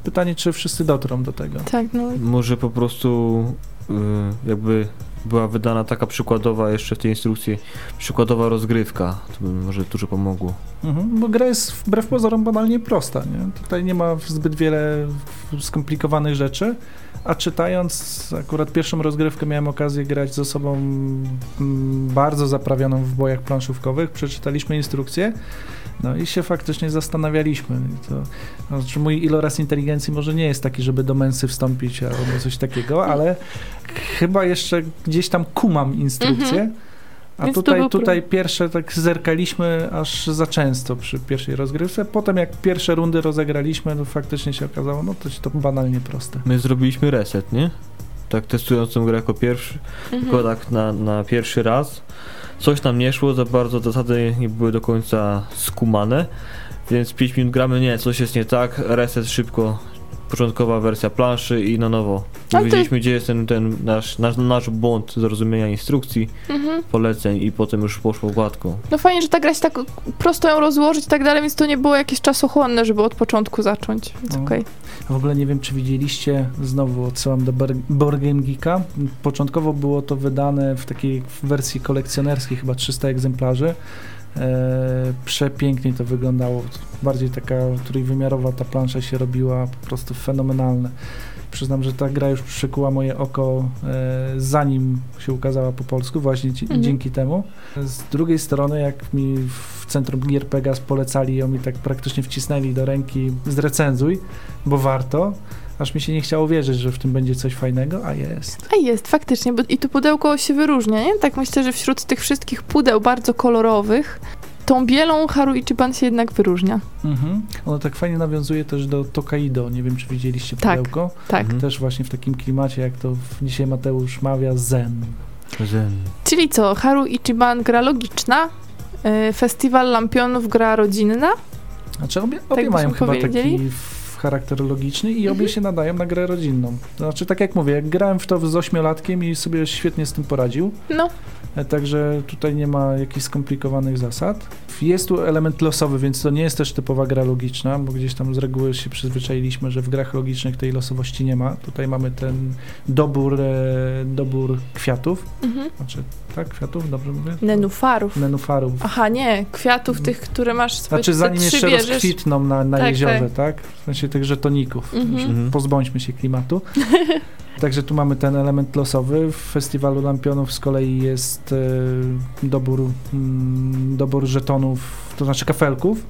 Pytanie, czy wszyscy dotrą do tego. Tak, no. Może po prostu y, jakby była wydana taka przykładowa jeszcze w tej instrukcji, przykładowa rozgrywka, to by może dużo pomogło. Mhm, bo gra jest wbrew pozorom banalnie prosta. Nie? Tutaj nie ma zbyt wiele skomplikowanych rzeczy, a czytając akurat pierwszą rozgrywkę miałem okazję grać z osobą mm, bardzo zaprawioną w bojach planszówkowych. Przeczytaliśmy instrukcję, no i się faktycznie zastanawialiśmy. To, no, znaczy mój iloraz inteligencji może nie jest taki, żeby do mensy wstąpić albo coś takiego, ale chyba jeszcze gdzieś tam kumam instrukcję. Mhm. A Więc to tutaj, tutaj pierwsze tak zerkaliśmy aż za często przy pierwszej rozgrywce. Potem jak pierwsze rundy rozegraliśmy, no faktycznie się okazało, no to, to banalnie proste. My zrobiliśmy reset, nie? Tak testując tę grę jako pierwszy, tylko Mhm. tak na, na pierwszy raz. Coś nam nie szło, za bardzo zasady nie były do końca skumane, więc 5 minut gramy, nie, coś jest nie tak, reset szybko, początkowa wersja planszy i na nowo. Ale Wiedzieliśmy, gdzie jest ten, ten nasz, nasz, nasz błąd zrozumienia instrukcji, Mhm. poleceń i potem już poszło gładko. No fajnie, że ta gra się tak prosto ją rozłożyć i tak dalej, więc to nie było jakieś czasochłonne, żeby od początku zacząć, więc No. okej. W ogóle nie wiem, czy widzieliście, znowu odsyłam do Board Game Geeka. Początkowo było to wydane w takiej wersji kolekcjonerskiej, chyba 300 egzemplarzy. E, przepięknie to wyglądało. Bardziej taka trójwymiarowa ta plansza się robiła, po prostu fenomenalne. Przyznam, że ta gra już przykuła moje oko e, zanim się ukazała po polsku, właśnie Mhm. dzięki temu. Z drugiej strony, jak mi w centrum Gier Pegas polecali ją i tak praktycznie wcisnęli do ręki zrecenzuj, bo warto, aż mi się nie chciało wierzyć, że w tym będzie coś fajnego, a jest. A jest, faktycznie, bo i to pudełko się wyróżnia, nie? Tak myślę, że wśród tych wszystkich pudeł bardzo kolorowych, tą bielą Haru Ichiban się jednak wyróżnia. Mhm. Ono tak fajnie nawiązuje też do Tokaido, nie wiem czy widzieliście Tak. pudełko. Tak. Mhm. Też właśnie w takim klimacie, jak to w- dzisiaj Mateusz mawia, zen. Zen. Czyli co, Haru Ichiban gra logiczna, y, Festiwal Lampionów gra rodzinna, Znaczy obie, obie byśmy mają chyba powiedzieli? taki charakter logiczny i obie Mhm. się nadają na grę rodzinną. Znaczy, tak jak mówię, jak grałem w to z ośmiolatkiem i sobie świetnie z tym poradził, no, Także tutaj nie ma jakichś skomplikowanych zasad. Jest tu element losowy, więc to nie jest też typowa gra logiczna, bo gdzieś tam z reguły się przyzwyczailiśmy, że w grach logicznych tej losowości nie ma. Tutaj mamy ten dobór, e, dobór kwiatów. mhm. Znaczy, tak, kwiatów, dobrze mówię? nenufarów. Nenufarów. Aha, nie, kwiatów tych, które masz swoje Znaczy, zanim jeszcze bierzesz. rozkwitną na, na Tak, jeziorze, tak. W sensie tych żetoników. Mhm. Mhm. Pozbądźmy się klimatu. Także tu mamy ten element losowy. W festiwalu Lampionów z kolei jest e, dobór, mm, dobór żetonów, to znaczy kafelków.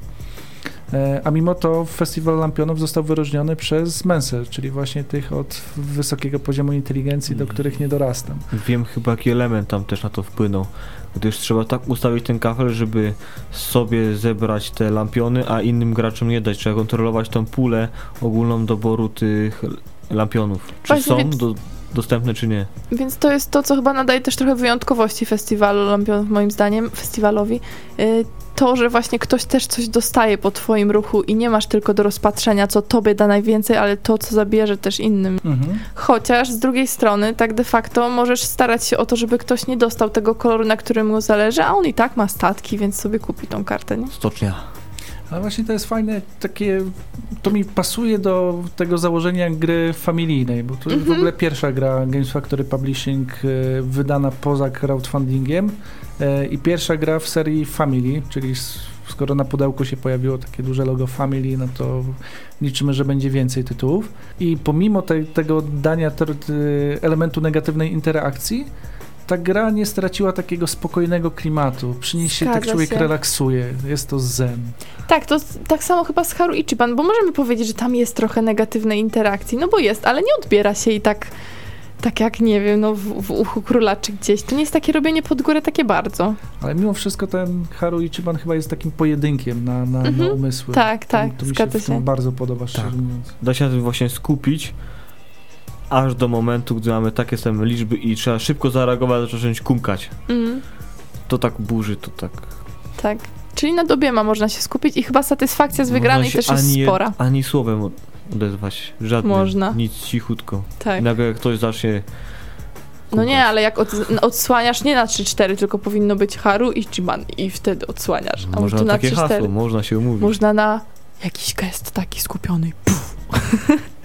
E, a mimo to festiwal Lampionów został wyróżniony przez Mensę, czyli właśnie tych od wysokiego poziomu inteligencji, do Mhm. których nie dorastam. Wiem chyba jaki element tam też na to wpłynął, gdyż trzeba tak ustawić ten kafel, żeby sobie zebrać te lampiony, a innym graczom nie dać. Trzeba kontrolować tą pulę ogólną doboru tych lampionów. Czy Właśnie, są do, dostępne, czy nie. Więc to jest to, co chyba nadaje też trochę wyjątkowości festiwalu Lampionów, moim zdaniem, festiwalowi. Y, To, że właśnie ktoś też coś dostaje po twoim ruchu i nie masz tylko do rozpatrzenia, co tobie da najwięcej, ale to, co zabierze też innym. Mhm. Chociaż z drugiej strony, tak de facto możesz starać się o to, żeby ktoś nie dostał tego koloru, na którym mu zależy, a on i tak ma statki, więc sobie kupi tą kartę, nie? Stocznia. Ale właśnie to jest fajne, takie, to mi pasuje do tego założenia gry familijnej, bo to jest w Mhm. ogóle pierwsza gra Games Factory Publishing e, wydana poza crowdfundingiem e, i pierwsza gra w serii Family, czyli skoro na pudełku się pojawiło takie duże logo Family, no to liczymy, że będzie więcej tytułów. I pomimo te, tego dania t- elementu negatywnej interakcji, ta gra nie straciła takiego spokojnego klimatu. Przy niej się tak człowiek się. relaksuje. Jest to zen. Tak, to tak samo chyba z Haru Ichiban, bo możemy powiedzieć, że tam jest trochę negatywnej interakcji, no bo jest, ale nie odbiera się i tak, tak jak, nie wiem, no w, w uchu króla czy gdzieś. To nie jest takie robienie pod górę takie bardzo. Ale mimo wszystko ten Haru Ichiban chyba jest takim pojedynkiem na, na, na Mhm. umysły. Tak, tak, to, to mi się się. bardzo podoba, szczerze Tak. mówiąc. Da się na tym właśnie skupić, aż do momentu, gdy mamy takie same liczby i trzeba szybko zareagować, zacząć kumkać. Mm, To tak burzy, to tak... tak. Czyli nad obiema można się skupić i chyba satysfakcja z wygranej też jest ani, spora. Ani słowem od- odezwać. Żadnym. Można. Nic cichutko. Tak. Nagle jak ktoś zacznie... No nie, ale jak od, odsłaniasz nie na 3-4, tylko powinno być Haru i Chiban i wtedy odsłaniasz. A Można na takie 3-4. hasło, można się umówić. Można na jakiś gest taki skupiony. Puf.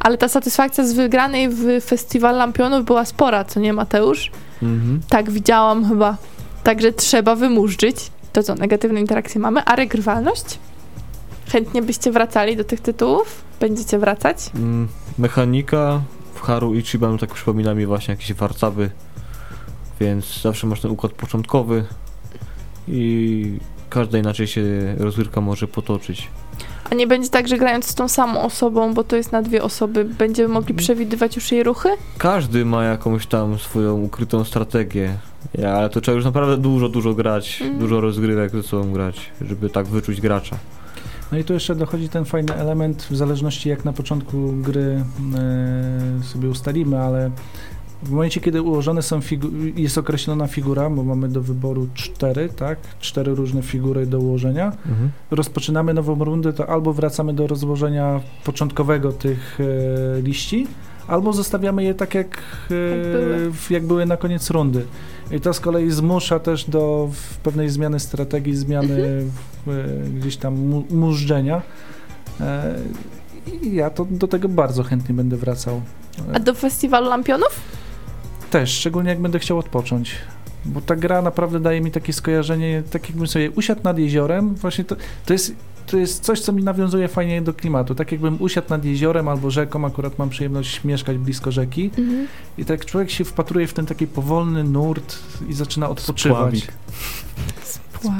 Ale ta satysfakcja z wygranej w Festiwal Lampionów była spora, co nie Mateusz? Mhm. Tak widziałam chyba. Także trzeba wymurzyć. To co, negatywne interakcje mamy, a regrywalność? Chętnie byście wracali do tych tytułów? Będziecie wracać? Mm, Mechanika w Haru Ichiban tak przypomina mi właśnie jakieś warcaby, więc zawsze masz ten układ początkowy i każda inaczej się rozgrywka może potoczyć. A nie będzie tak, że grając z tą samą osobą, bo to jest na dwie osoby, będziemy mogli przewidywać już jej ruchy? Każdy ma jakąś tam swoją ukrytą strategię, ja, ale to trzeba już naprawdę dużo, dużo grać, Mhm. dużo rozgrywek ze sobą grać, żeby tak wyczuć gracza. No i tu jeszcze dochodzi ten fajny element, w zależności jak na początku gry e, sobie ustalimy, ale w momencie, kiedy ułożone są figu- jest określona figura, bo mamy do wyboru cztery, tak? Cztery różne figury do ułożenia. Mhm. Rozpoczynamy nową rundę, to albo wracamy do rozłożenia początkowego tych e, liści, albo zostawiamy je tak, jak, e, jak były na koniec rundy. I to z kolei zmusza też do w pewnej zmiany strategii, zmiany w, e, gdzieś tam mu, mużdżenia. E, I ja to do tego bardzo chętnie będę wracał. A do Festiwalu Lampionów? Też, szczególnie jak będę chciał odpocząć. Bo ta gra naprawdę daje mi takie skojarzenie, tak jakbym sobie usiadł nad jeziorem. Właśnie to, to, jest, to jest coś, co mi nawiązuje fajnie do klimatu. Tak jakbym usiadł nad jeziorem albo rzeką, akurat mam przyjemność mieszkać blisko rzeki. Mhm. I tak człowiek się wpatruje w ten taki powolny nurt i zaczyna odpoczywać. Spławik.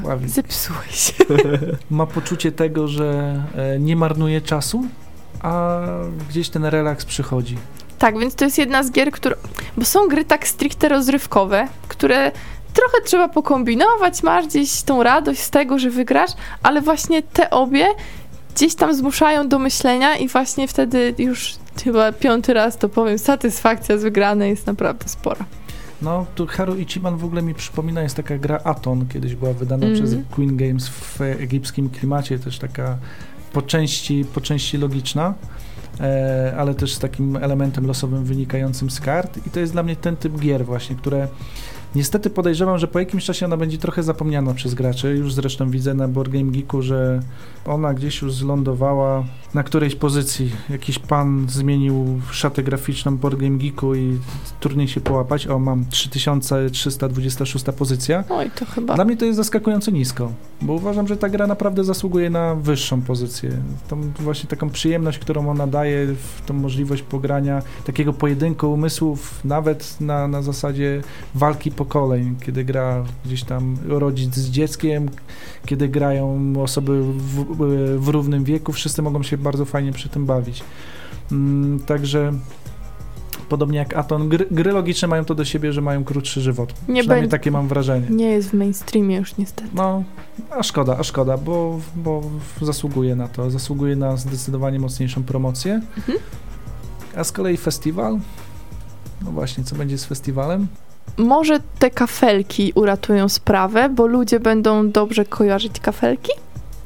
Spławik. Zepsułeś. Ma poczucie tego, że e, nie marnuje czasu, a gdzieś ten relaks przychodzi. Tak, więc to jest jedna z gier, które. Bo są gry tak stricte rozrywkowe, które trochę trzeba pokombinować, masz gdzieś tą radość z tego, że wygrasz, ale właśnie te obie gdzieś tam zmuszają do myślenia i właśnie wtedy już chyba piąty raz to powiem, satysfakcja z wygranej jest naprawdę spora. No, tu Haru Ichiban w ogóle mi przypomina, jest taka gra Aton, kiedyś była wydana Mhm. przez Queen Games w egipskim klimacie, też taka po części, po części logiczna, ale też z takim elementem losowym wynikającym z kart. I to jest dla mnie ten typ gier właśnie, które niestety podejrzewam, że po jakimś czasie ona będzie trochę zapomniana przez graczy, już zresztą widzę na Board Game Geeku, że ona gdzieś już zlądowała na którejś pozycji. Jakiś pan zmienił szatę graficzną Board Game Geeku i trudniej się połapać. O, mam 3326 pozycja. Oj, to chyba. Dla mnie to jest zaskakująco nisko, bo uważam, że ta gra naprawdę zasługuje na wyższą pozycję. Tą właśnie taką przyjemność, którą ona daje, w tą możliwość pogrania, takiego pojedynku umysłów, nawet na, na zasadzie walki pokoleń, kiedy gra gdzieś tam rodzic z dzieckiem, kiedy grają osoby w, w równym wieku, wszyscy mogą się bardzo fajnie przy tym bawić. Mm, także podobnie jak Aton, gry, gry logiczne mają to do siebie, że mają krótszy żywot. Nie Przynajmniej takie mam wrażenie. Nie jest w mainstreamie już niestety. No, a szkoda, a szkoda, bo, bo zasługuje na to, zasługuje na zdecydowanie mocniejszą promocję. Mhm. A z kolei festiwal, no właśnie, co będzie z festiwalem? Może te kafelki uratują sprawę, bo ludzie będą dobrze kojarzyć kafelki?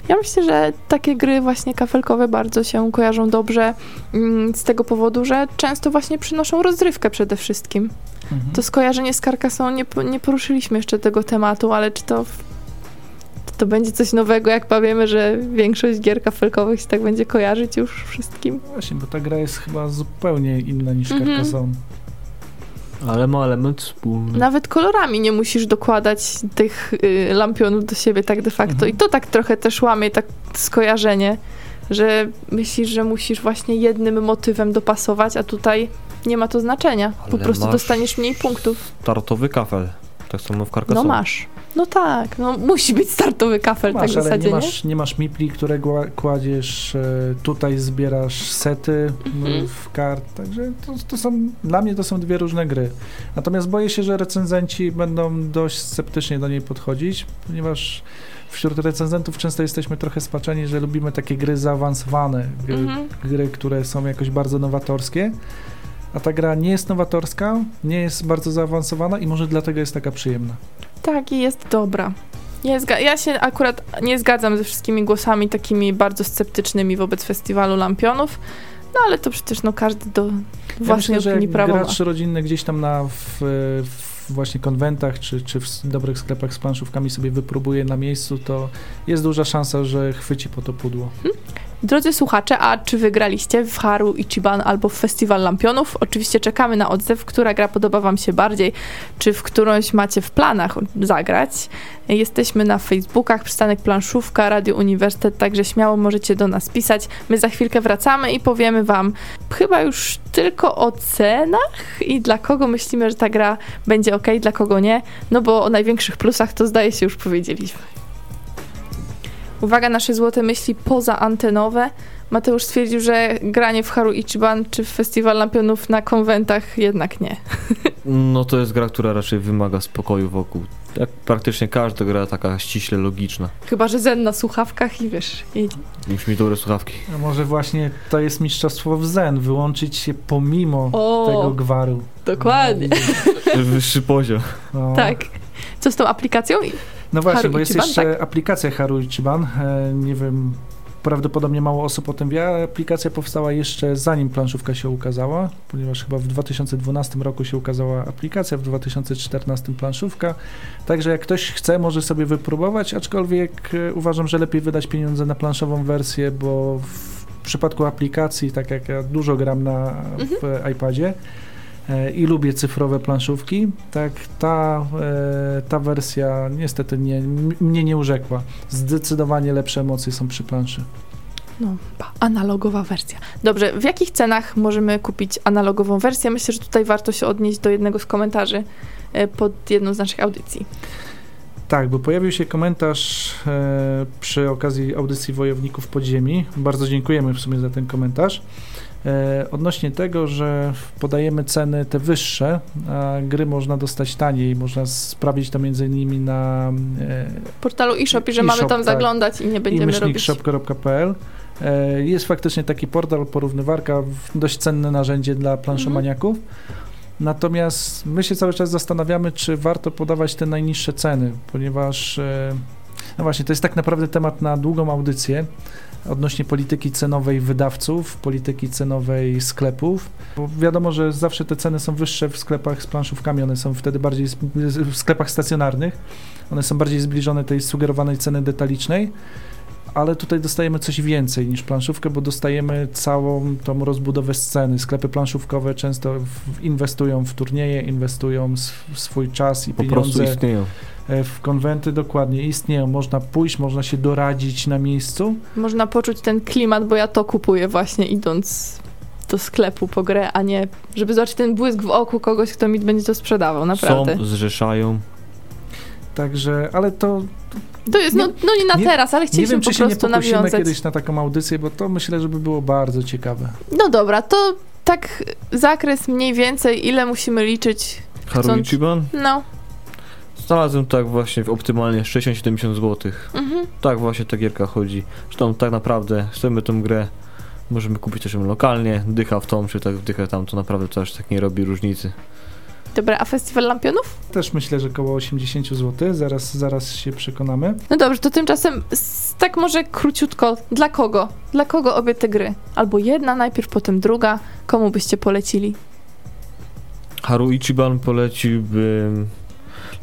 Ja myślę, że takie gry właśnie kafelkowe bardzo się kojarzą dobrze mm, z tego powodu, że często właśnie przynoszą rozrywkę przede wszystkim. Mhm. To skojarzenie z Carcassonne, nie, nie poruszyliśmy jeszcze tego tematu, ale czy to, to będzie coś nowego, jak powiemy, że większość gier kafelkowych się tak będzie kojarzyć już wszystkim? Właśnie, bo ta gra jest chyba zupełnie inna niż Mhm. Carcassonne. Ale ma element wspólny. Nawet kolorami nie musisz dokładać tych y, lampionów do siebie tak de facto. Mhm. I to tak trochę też łamie tak skojarzenie, że myślisz, że musisz właśnie jednym motywem dopasować, a tutaj nie ma to znaczenia. Po Ale prostu dostaniesz mniej punktów. Startowy kafel. Tak samo w Carcassonne. No masz. No tak, no musi być startowy kafel tak Masz, w ale zasadzie, nie nie? masz, nie masz mipli, które kładziesz, e, tutaj zbierasz sety Mhm. w kart, także to, to są, dla mnie to są dwie różne gry. Natomiast boję się, że recenzenci będą dość sceptycznie do niej podchodzić, ponieważ wśród recenzentów często jesteśmy trochę spaczeni, że lubimy takie gry zaawansowane, gry, Mhm. gry które są jakoś bardzo nowatorskie, a ta gra nie jest nowatorska, nie jest bardzo zaawansowana i może dlatego jest taka przyjemna. Tak, i jest dobra. Zga- ja się akurat nie zgadzam ze wszystkimi głosami takimi bardzo sceptycznymi wobec festiwalu Lampionów, no ale to przecież no każdy do Ja własnej myślę, opinii jak prawo ma. gracz rodzinny gdzieś tam na w, w właśnie konwentach czy, czy w dobrych sklepach z planszówkami sobie wypróbuje na miejscu, to jest duża szansa, że chwyci po to pudło. Drodzy słuchacze, a czy wygraliście w Haru Ichiban albo w Festiwal Lampionów? Oczywiście czekamy na odzew, która gra podoba wam się bardziej, czy w którąś macie w planach zagrać. Jesteśmy na Facebookach, Przystanek Planszówka, Radio Uniwersytet, także śmiało możecie do nas pisać. My za chwilkę wracamy i powiemy wam chyba już tylko o cenach i dla kogo myślimy, że ta gra będzie ok, dla kogo nie, no bo o największych plusach to zdaje się już powiedzieliśmy. Uwaga, nasze złote myśli pozaantenowe. Mateusz stwierdził, że granie w Haru Ichiban czy w Festiwal Lampionów na konwentach jednak nie. No to jest gra, która raczej wymaga spokoju wokół. Jak praktycznie każda gra taka ściśle logiczna. Chyba, że zen na słuchawkach i wiesz, jedzie. Musi mieć dobre słuchawki. A może właśnie to jest mistrzostwo w zen, wyłączyć się pomimo O, tego gwaru. dokładnie. Wyższy poziom. No. Tak. Co z tą aplikacją? No właśnie, Haru bo jest Ichiban, jeszcze tak? aplikacja Haru Ichiban. E, nie wiem, prawdopodobnie mało osób o tym wie. a Aplikacja powstała jeszcze zanim planszówka się ukazała, ponieważ chyba w 2012 roku się ukazała aplikacja, w 2014 planszówka. Także jak ktoś chce, może sobie wypróbować, aczkolwiek e, uważam, że lepiej wydać pieniądze na planszową wersję, bo w przypadku aplikacji, tak jak ja dużo gram na, w iPadzie, i lubię cyfrowe planszówki, tak ta, e, ta wersja niestety nie, mnie nie urzekła. Zdecydowanie lepsze emocje są przy planszy. No, analogowa wersja. Dobrze, w jakich cenach możemy kupić analogową wersję? Myślę, że tutaj warto się odnieść do jednego z komentarzy e, pod jedną z naszych audycji. Tak, bo pojawił się komentarz e, przy okazji audycji Wojowników Podziemi. Bardzo dziękujemy w sumie za ten komentarz. E, odnośnie tego, że podajemy ceny te wyższe, a gry można dostać taniej. Można sprawdzić to między innymi na e, portalu eShop i że mamy eShop, tam tak. zaglądać i nie będziemy i robić... myślnikshop.pl. E, Jest faktycznie taki portal, porównywarka, dość cenne narzędzie dla planszomaniaków. Natomiast my się cały czas zastanawiamy, czy warto podawać te najniższe ceny, ponieważ e, no właśnie, to jest tak naprawdę temat na długą audycję odnośnie polityki cenowej wydawców, polityki cenowej sklepów. Bo wiadomo, że zawsze te ceny są wyższe w sklepach z planszówkami, one są wtedy bardziej w sklepach stacjonarnych. One są bardziej zbliżone tej sugerowanej ceny detalicznej ale tutaj dostajemy coś więcej niż planszówkę, bo dostajemy całą tą rozbudowę sceny. Sklepy planszówkowe często w, inwestują w turnieje, inwestują sw- swój czas i Po prostu pieniądze istnieją. e, w konwenty dokładnie istnieją. Można pójść, można się doradzić na miejscu. Można poczuć ten klimat, bo ja to kupuję właśnie idąc do sklepu po grę, a nie żeby zobaczyć ten błysk w oku kogoś, kto mi będzie to sprzedawał, naprawdę. Są, zrzeszają. Także, ale to To jest, no, no nie na nie- teraz, ale nie chcieliśmy wiem, po czy się nie prostu pokusimy nawiązać. kiedyś na taką audycję, bo to myślę, żeby było bardzo ciekawe. No dobra, to tak zakres mniej więcej, ile musimy liczyć, Haru Chcąc- Ichiban? no. Znalazłem tak właśnie w optymalnie 60-70 zł. Mhm. Tak właśnie ta gierka chodzi. Zresztą tak naprawdę chcemy tą grę, możemy kupić też ją lokalnie, dycha w tą, czy tak w dychę tam, to naprawdę to aż tak nie robi różnicy. Dobra, a festiwal lampionów? Też myślę, że około 80 zł. Zaraz, zaraz się przekonamy. No dobrze, to tymczasem tak może króciutko, dla kogo? Dla kogo obie te gry? Albo jedna najpierw, potem druga. Komu byście polecili? Haru Ichiban poleciłbym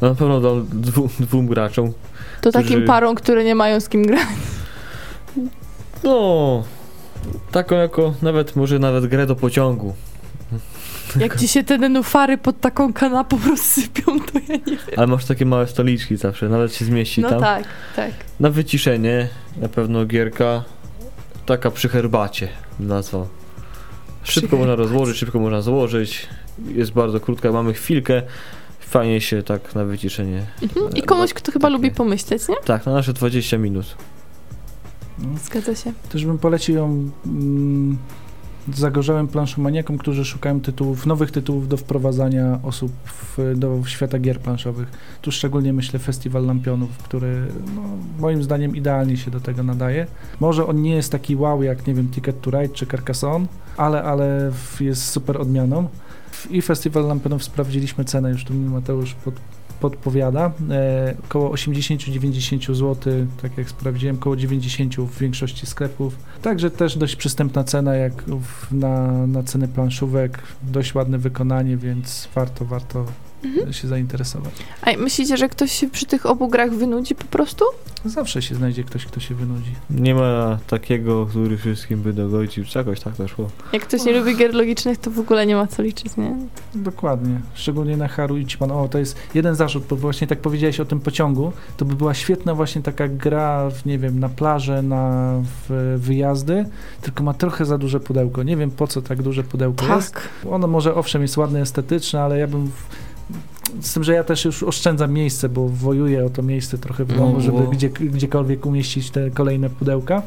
no na pewno dał dwu, dwóm graczom. To Którzy- takim parom, które nie mają z kim grać. No, taką jako nawet, może nawet grę do pociągu. Jak ci się te nenufary pod taką kanapą rozsypią, to ja nie wiem. Ale masz takie małe stoliczki zawsze, nawet się zmieści No tam. tak, tak. Na wyciszenie na pewno gierka taka przy herbacie nazwał. Szybko Przy można herbacie. rozłożyć, szybko można złożyć. Jest bardzo krótka, mamy chwilkę. Fajnie się tak na wyciszenie. Mhm. I komuś, kto chyba Takie- lubi pomyśleć, nie? Tak, na nasze 20 minut. No. Zgadza się. Też bym polecił ją mm, zagorzałym planszomaniakom, którzy szukają tytułów, nowych tytułów do wprowadzania osób w, do świata gier planszowych. Tu szczególnie myślę Festiwal Lampionów, który no, moim zdaniem idealnie się do tego nadaje. Może on nie jest taki wow jak, nie wiem, Ticket to Ride czy Carcassonne, ale, ale jest super odmianą. I Festiwal Lampionów sprawdziliśmy cenę, już tu mi Mateusz pod, podpowiada. E, około 80-90 zł, tak jak sprawdziłem, około 90 w większości sklepów. Także też dość przystępna cena jak na, na ceny planszówek, dość ładne wykonanie, więc warto, warto Mhm. się zainteresować. A myślicie, że ktoś się przy tych obu grach wynudzi po prostu? Zawsze się znajdzie ktoś, kto się wynudzi. Nie ma takiego, który wszystkim by dogodził, czy jakoś tak to szło. Jak ktoś nie lubi gier logicznych, to w ogóle nie ma co liczyć, nie? Dokładnie. Szczególnie na Haru Ichiban. O, to jest jeden zarzut, bo właśnie tak powiedziałeś o tym pociągu. To by była świetna właśnie taka gra, w, nie wiem, na plażę, na w, wyjazdy, tylko ma trochę za duże pudełko. Nie wiem, po co tak duże pudełko jest. Tak. Ono może owszem jest ładne, estetyczne, ale ja bym... W... Z tym, że ja też już oszczędzam miejsce, bo wojuję o to miejsce trochę w domu, No, żeby bo- gdzie, gdziekolwiek umieścić te kolejne pudełka,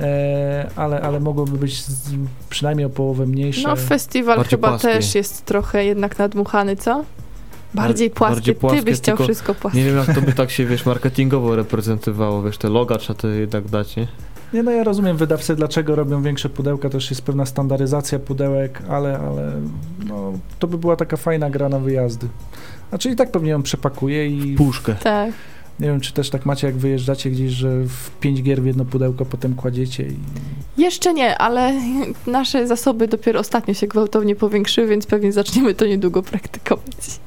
e, ale, ale mogłoby być z, przynajmniej o połowę mniejsze. No festiwal Bardziej chyba płaskie. też jest trochę jednak nadmuchany, co? Bardziej Bar- płaskie. bardziej Ty płaskie, byś chciał wszystko płaskie. Nie wiem, jak to by tak się, wiesz, marketingowo reprezentowało, wiesz, te loga trzeba to jednak dać, nie? Nie, no ja rozumiem wydawcy, dlaczego robią większe pudełka, też jest pewna standaryzacja pudełek, ale, ale no, to by była taka fajna gra na wyjazdy. Znaczy i tak pewnie ją przepakuje i Puszkę. Tak. nie wiem, czy też tak macie, jak wyjeżdżacie gdzieś, że w pięć gier w jedno pudełko potem kładziecie i Jeszcze nie, ale nasze zasoby dopiero ostatnio się gwałtownie powiększyły, więc pewnie zaczniemy to niedługo praktykować.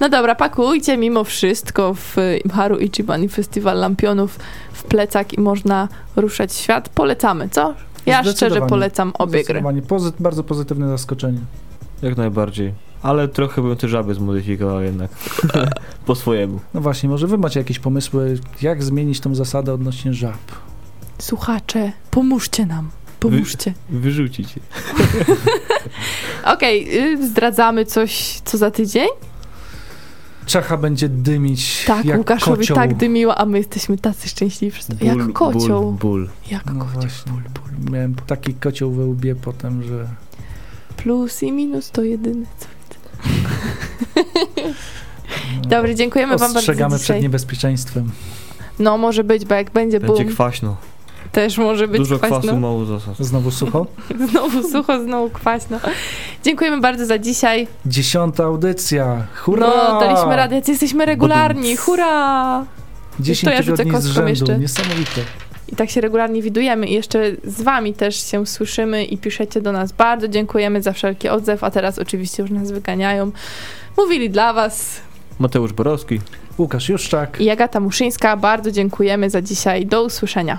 No dobra, pakujcie mimo wszystko w Imharu Ichiban i Festiwal Lampionów w plecak i można ruszać świat. Polecamy, co? Ja szczerze polecam obie gry. pozy- bardzo pozytywne zaskoczenie. Jak najbardziej. Ale trochę bym te żaby zmodyfikował jednak. po swojemu. No właśnie, może wy macie jakieś pomysły, jak zmienić tą zasadę odnośnie żab? Słuchacze, pomóżcie nam. Pomóżcie. Wyrzucić. je. Okej, y, zdradzamy coś co za tydzień? Czacha będzie dymić Tak, jak Łukaszowi kocioł. tak dymiło, a my jesteśmy tacy szczęśliwi. to. Jak kocioł. Ból, ból. Jak No kocioł. właśnie, miałem taki kocioł we łbie potem, że... Plus i minus to jedyne co No, Dobrze, dziękujemy wam bardzo Ostrzegamy przed dzisiaj. niebezpieczeństwem. No może być, bo jak będzie Będzie boom, kwaśno. Też może być Dużo kwaśno. kwasu, mało zasad. Znowu sucho. Znowu sucho, znowu kwaśno. Dziękujemy bardzo za dzisiaj. Dziesiąta audycja. Hurra! No, daliśmy radę, jesteśmy regularni. Hurra! 10 To ja rzucę tygodni z rzędu. jeszcze. Niesamowite. I tak się regularnie widujemy i jeszcze z wami też się słyszymy i piszecie do nas. Bardzo dziękujemy za wszelki odzew, a teraz oczywiście już nas wyganiają. Mówili dla was Mateusz Borowski. Łukasz Juszczak. i Agata Muszyńska. Bardzo dziękujemy za dzisiaj. Do usłyszenia.